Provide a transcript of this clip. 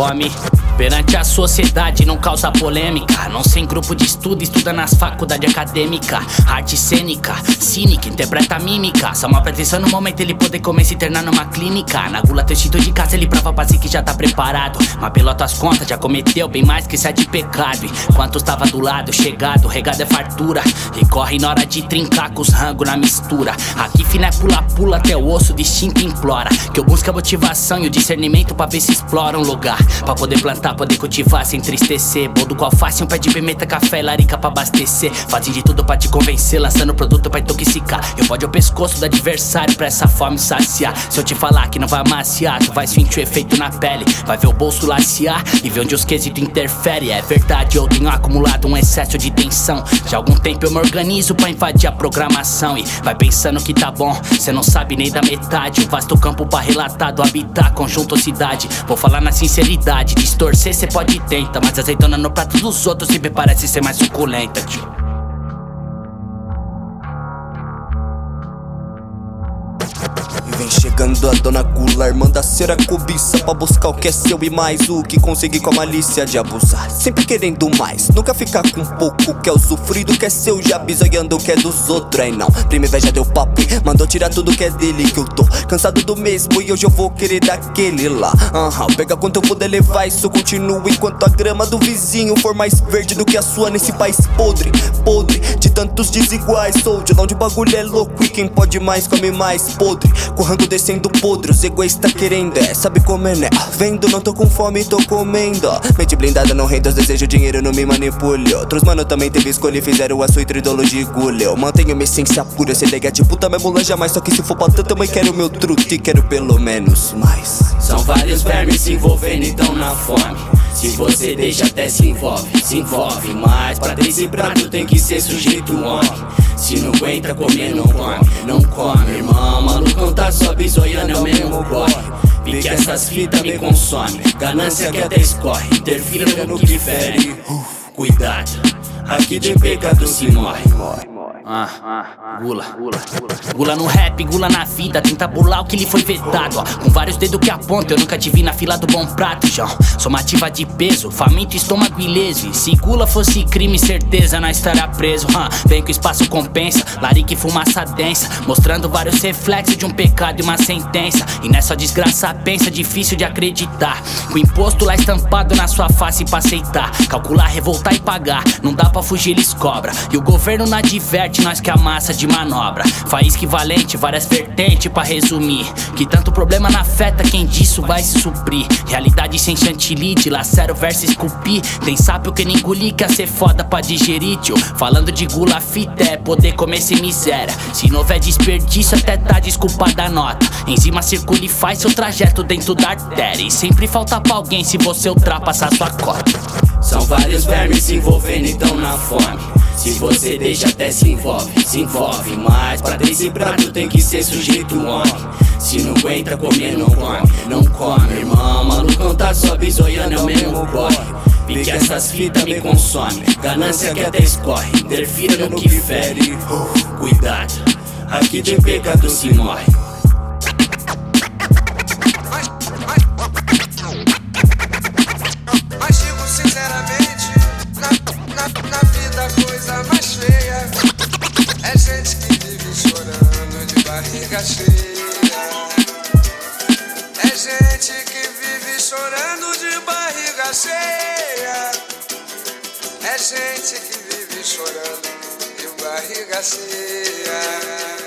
fome. Perante a sociedade não causa polêmica. Não sem grupo de estudo, estuda nas faculdades acadêmica. Arte cênica, cínica, interpreta mímica. Só uma pretensão no momento ele poder comer se internar numa clínica. Na gula tecido de casa ele prova pra si que já tá preparado. Mas pelo tuas contas já cometeu bem mais que sete pecado. E quantos tava do lado, chegado, regado é fartura. E corre na hora de trincar com os rango na mistura. Aqui fina é pula-pula até o osso distinto implora. Que eu busco a motivação e o discernimento pra ver se explora um lugar. Pra poder plantar, poder cultivar sem entristecer. Boldo com alface, um pé de pimenta, café, larica pra abastecer. Fazem de tudo pra te convencer, lançando produto pra intoxicar. Pode o pescoço do adversário pra essa fome saciar. Se eu te falar que não vai amaciar, tu vai sentir o efeito na pele. Vai ver o bolso laciar e ver onde os quesitos interferem. É verdade, eu tenho acumulado um excesso de tensão. Já algum tempo eu me organizo pra invadir a programação. E vai pensando que tá bom, cê não sabe nem da metade. Um vasto campo pra relatado, habitar conjunto cidade. Vou falar na sinceridade, distorcer cê pode tentar. Mas azeitona no prato dos outros sempre parece ser mais suculenta, vem chegando a dona Gular, manda ser a cobiça pra buscar o que é seu e mais o que conseguir com a malícia de abusar. Sempre querendo mais, nunca ficar com pouco, que é o sofrido que é seu, já bisoiando o que é dos outros. Aí não, prima inveja deu papo, mandou tirar tudo que é dele, que eu tô cansado do mesmo e hoje eu vou querer daquele lá. Aham, pega quanto eu puder levar, isso continua enquanto a grama do vizinho for mais verde do que a sua nesse país podre, podre de tantos desiguais. Sou de onde o bagulho é louco e quem pode mais come mais podre. Rango descendo podre, os egoístas querendo é, sabe como é, né? Ah, Vendo, não tô com fome, tô comendo. Mente blindada, não renda os desejos, dinheiro não me manipule. Outros mano também teve escolha e fizeram a sua ideologia engole. Eu mantenho minha essência pura, ser negativo, puta minha mula jamais. Só que se for pra tanto, também quero meu truque, quero pelo menos mais. São vários vermes se envolvendo então na fome. Se você deixa até se envolve, se envolve Mas pra ter esse prato tem que ser sujeito homem Se não aguenta comer não come, tá só bisoiando, é o mesmo corre. Vi que essas fitas me consomem. Ganância que até escorre, interfira no que fere. Cuidado, aqui de pecado se morre ah, gula, gula, gula no rap, gula na vida, tenta burlar o que lhe foi vetado. Ó. Com vários dedos que apontam, eu nunca te vi na fila do bom prato, João. Sou uma ativa de peso, faminto, estômago ileso. E se gula fosse crime, certeza nós estaria preso. Hum. Vem que o espaço compensa, larica e fumaça densa, mostrando vários reflexos de um pecado e uma sentença. E nessa desgraça pensa, difícil de acreditar. Com imposto lá estampado na sua face pra aceitar. Calcular, revoltar e pagar, não dá pra fugir, eles cobra. E o governo não adverte nós que a massa de manobra. Faísca equivalente, várias vertentes pra resumir. Que tanto problema não afeta quem disso vai se suprir. Realidade sem chantilly, de lacero versus esculpir. Tem sábio que nem engolir, quer ser foda pra digerir, tio. Falando de gula fita é poder comer sem miséria. Se não houver desperdício, até tá desculpada a nota. Enzima circula e faz seu trajeto dentro da artéria. E sempre falta pra alguém se você ultrapassar sua cota. São vários vermes se envolvendo então na fome. Se você deixa até se envolve, se envolve Mas pra ter esse prato tem que ser sujeito homem. Se não aguenta comer não come, não come Irmão, malucão tá só bisoiando, é o mesmo corre Vi que essas fitas me consomem Ganância que até escorre, interfira no que fere. Cuidado, aqui de pecado se morre gente que vive chorando de barriga cheia. É gente que vive chorando de barriga cheia.